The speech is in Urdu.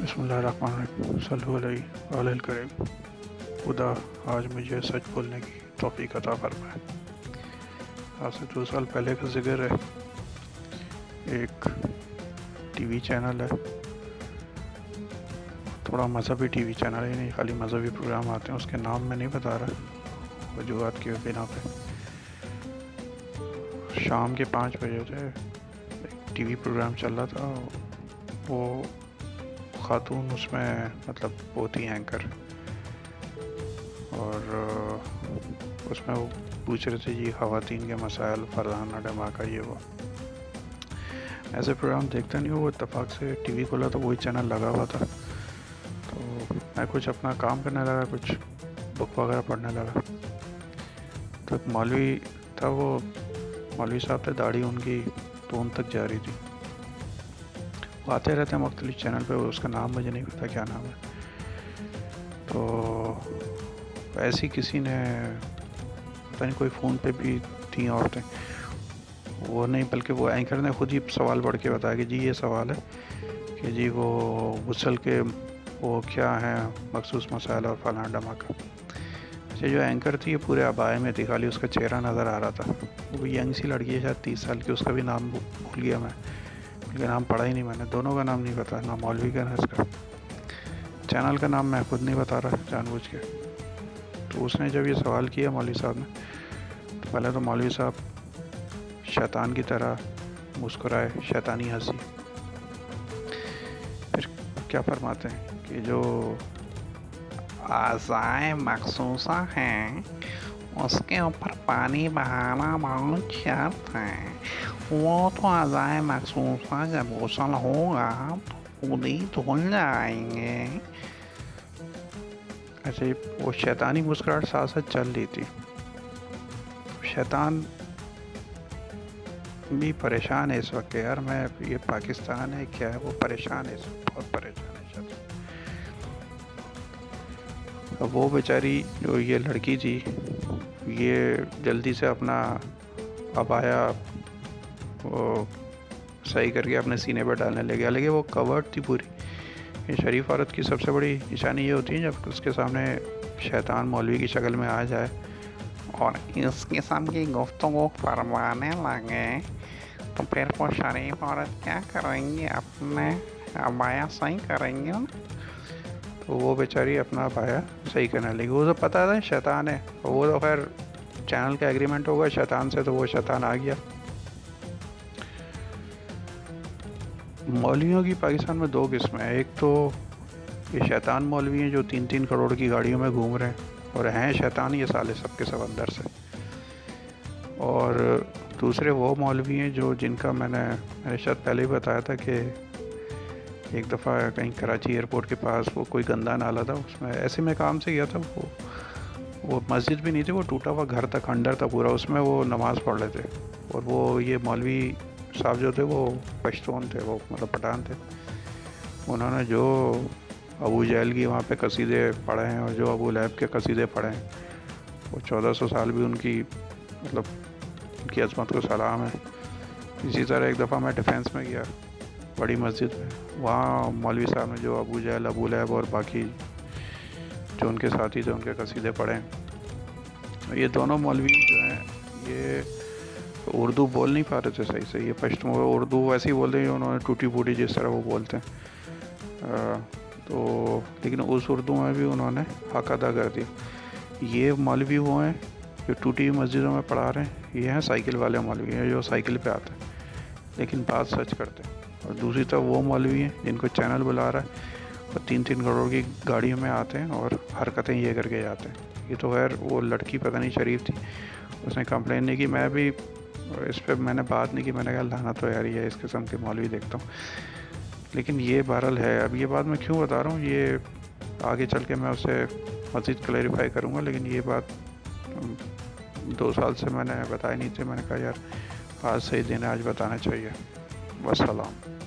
بسم اللہ الرحمن الرحیم صلی علیہ وآلہ الکریم۔ خدا آج مجھے سچ بولنے کی توفیق عطا فرمائے۔ آج سے دو سال پہلے کا ذکر ہے۔ ایک ٹی وی چینل ہے۔ تھوڑا مذہبی ٹی وی چینل ہے نہیں خالی مذہبی پروگرام آتے ہیں۔ اس کے نام میں نہیں بتا رہا، وجوہات کی بنا پہ۔ شام کے پانچ بجے سے ایک ٹی وی پروگرام چل رہا تھا۔ وہ خاتون اس میں مطلب ہوتی اینکر۔ اور اس میں وہ پوچھ رہے تھے جی خواتین کے مسائل فرزانہ ڈماکہ یہ وہ۔ ایسے پروگرام دیکھتا نہیں وہ اتفاق سے ٹی وی کھولا تو وہی چینل لگا ہوا تھا۔ تو میں کچھ اپنا کام کرنے لگا، کچھ بک وغیرہ پڑھنے لگا۔ تو ایک مولوی تھا وہ، مولوی صاحب تھے، داڑھی ان کی تو ان تک جا رہی تھی۔ آتے رہتے ہیں مختلف چینل پہ، اس کا نام مجھے نہیں پتا، کیا نام ہے؟ تو ایسی کسی نے، پتہ نہیں کوئی فون پہ بھی تھیں عورتیں، وہ نہیں، بلکہ وہ اینکر نے خود ہی سوال پڑھ کے بتایا کہ جی یہ سوال ہے کہ جی وہ غسل کے وہ کیا ہیں مخصوص مسائل اور فلاں ڈماکہ اچھا جو اینکر تھی یہ پورے آبائے میں تھی، خالی اس کا چہرہ نظر آ رہا تھا۔ وہ ینگ سی لڑکی ہے، شاید تیس سال کی، اس کا بھی نام بھول گیا میں۔ کا نام پڑھا ہی نہیں میں نے، دونوں کا نام نہیں پتا، نہ مولوی کا، نہ اس کا۔ چینل کا نام میں خود نہیں بتا رہا، جان بوجھ کے۔ تو اس نے جب یہ سوال کیا مولوی صاحب نے، تو پہلے تو مولوی صاحب شیطان کی طرح مسکرائے، شیطانی ہنسی۔ پھر کیا فرماتے ہیں کہ جو اعضائے مخصوصہ ہیں، اس کے اوپر پانی بہانا بہت شرط ہے وہ تو اعضائے مخصوصہ جب غسل ہوگا تو خود ہی دھل جائیں گے ایسے وہ شیطانی مسکراہٹ ساتھ ساتھ چل رہی تھی شیطان بھی پریشان ہے اس وقت یار میں یہ پاکستان ہے کیا ہے وہ پریشان ہے اس وقت بہت پریشان ہے شیطان اب وہ بیچاری جو یہ لڑکی تھی یہ جلدی سے اپنا ابایا وہ صحیح کر کے اپنے سینے پر ڈالنے لگے۔ حالانکہ وہ کورڈ تھی پوری۔ شریف عورت کی سب سے بڑی نشانی یہ ہوتی ہے جب اس کے سامنے شیطان مولوی کی شکل میں آ جائے۔ اور اس قسم کی گفتگو فرمانے لگے۔ تو پھر وہ شریف عورت کیا کریں گی؟ اپنے ابایا صحیح کریں گے تو وہ بیچاری اپنا ابایا صحیح کرنے لگی۔ وہ تو پتہ تھا شیطان ہے۔ وہ تو خیر چینل کا ایگریمنٹ ہوگا شیطان سے تو وہ شیطان آ گیا۔ مولویوں کی پاکستان میں دو قسمیں ہیں۔ ایک تو یہ شیطان مولوی ہیں جو تین تین کروڑ کی گاڑیوں میں گھوم رہے ہیں اور ہیں شیطان یہ سالے سب کے سب اندر سے۔ اور دوسرے وہ مولوی ہیں جو جن کا میں نے میں نے شاید پہلے ہی بتایا تھا کہ ایک دفعہ کہیں کراچی ایئرپورٹ کے پاس وہ کوئی گندا نالا تھا، اس میں ایسے میں کام سے گیا تھا، وہ وہ مسجد بھی نہیں تھی، وہ ٹوٹا ہوا گھر تک انڈر تھا پورا، اس میں وہ نماز پڑھ رہے تھے اور وہ یہ مولوی صاحب جو تھے وہ پشتون تھے وہ مطلب پٹھان تھے انہوں نے جو ابو جہل کی وہاں پہ قصیدے پڑھے ہیں اور جو ابو لہب کے قصیدے پڑھے ہیں وہ چودہ سو سال بھی ان کی مطلب ان کی عظمت کو سلام ہے اسی طرح ایک دفعہ میں ڈیفینس میں گیا بڑی مسجد میں وہاں مولوی صاحب نے جو ابو جہل ابو لہب اور باقی جو ان کے ساتھی تھے ان کے قصیدے پڑھے ہیں یہ دونوں مولوی جو ہیں اردو بول نہیں پا رہے تھے صحیح سے یہ پشتوں اردو ویسے ہی بولتے ہیں انہوں نے ٹوٹی پوٹی جس طرح وہ بولتے ہیں۔ تو لیکن اس اردو میں بھی انہوں نے حق ادا کر دیا۔ یہ مولوی وہ ہیں جو ٹوٹی ہوئی مسجدوں میں پڑھا رہے ہیں، یہ ہیں سائیکل والے مولوی ہیں جو سائیکل پہ آتے ہیں، لیکن بات سچ کرتے ہیں۔ اور دوسری طرف وہ مولوی ہیں جن کو چینل بلا رہا ہے اور تین تین کروڑ کی گاڑیوں میں آتے ہیں اور حرکتیں یہ کر کے جاتے ہیں۔ یہ تو خیر وہ لڑکی پتہ نہیں شریف تھی، اس نے کمپلین نہیں کی۔ میں بھی اس پہ میں نے بات نہیں کی، میں نے کہا لانا تو یار، یہ اس قسم کے مولوی دیکھتا ہوں۔ لیکن یہ بہرحال ہے۔ اب یہ بات میں کیوں بتا رہا ہوں؟ یہ آگے چل کے میں اسے مزید کلیریفائی کروں گا، لیکن یہ بات دو سال سے میں نے بتائی نہیں تھی۔ میں نے کہا یار، آج صحیح دن ہے، آج بتانا چاہیے۔ وسلام۔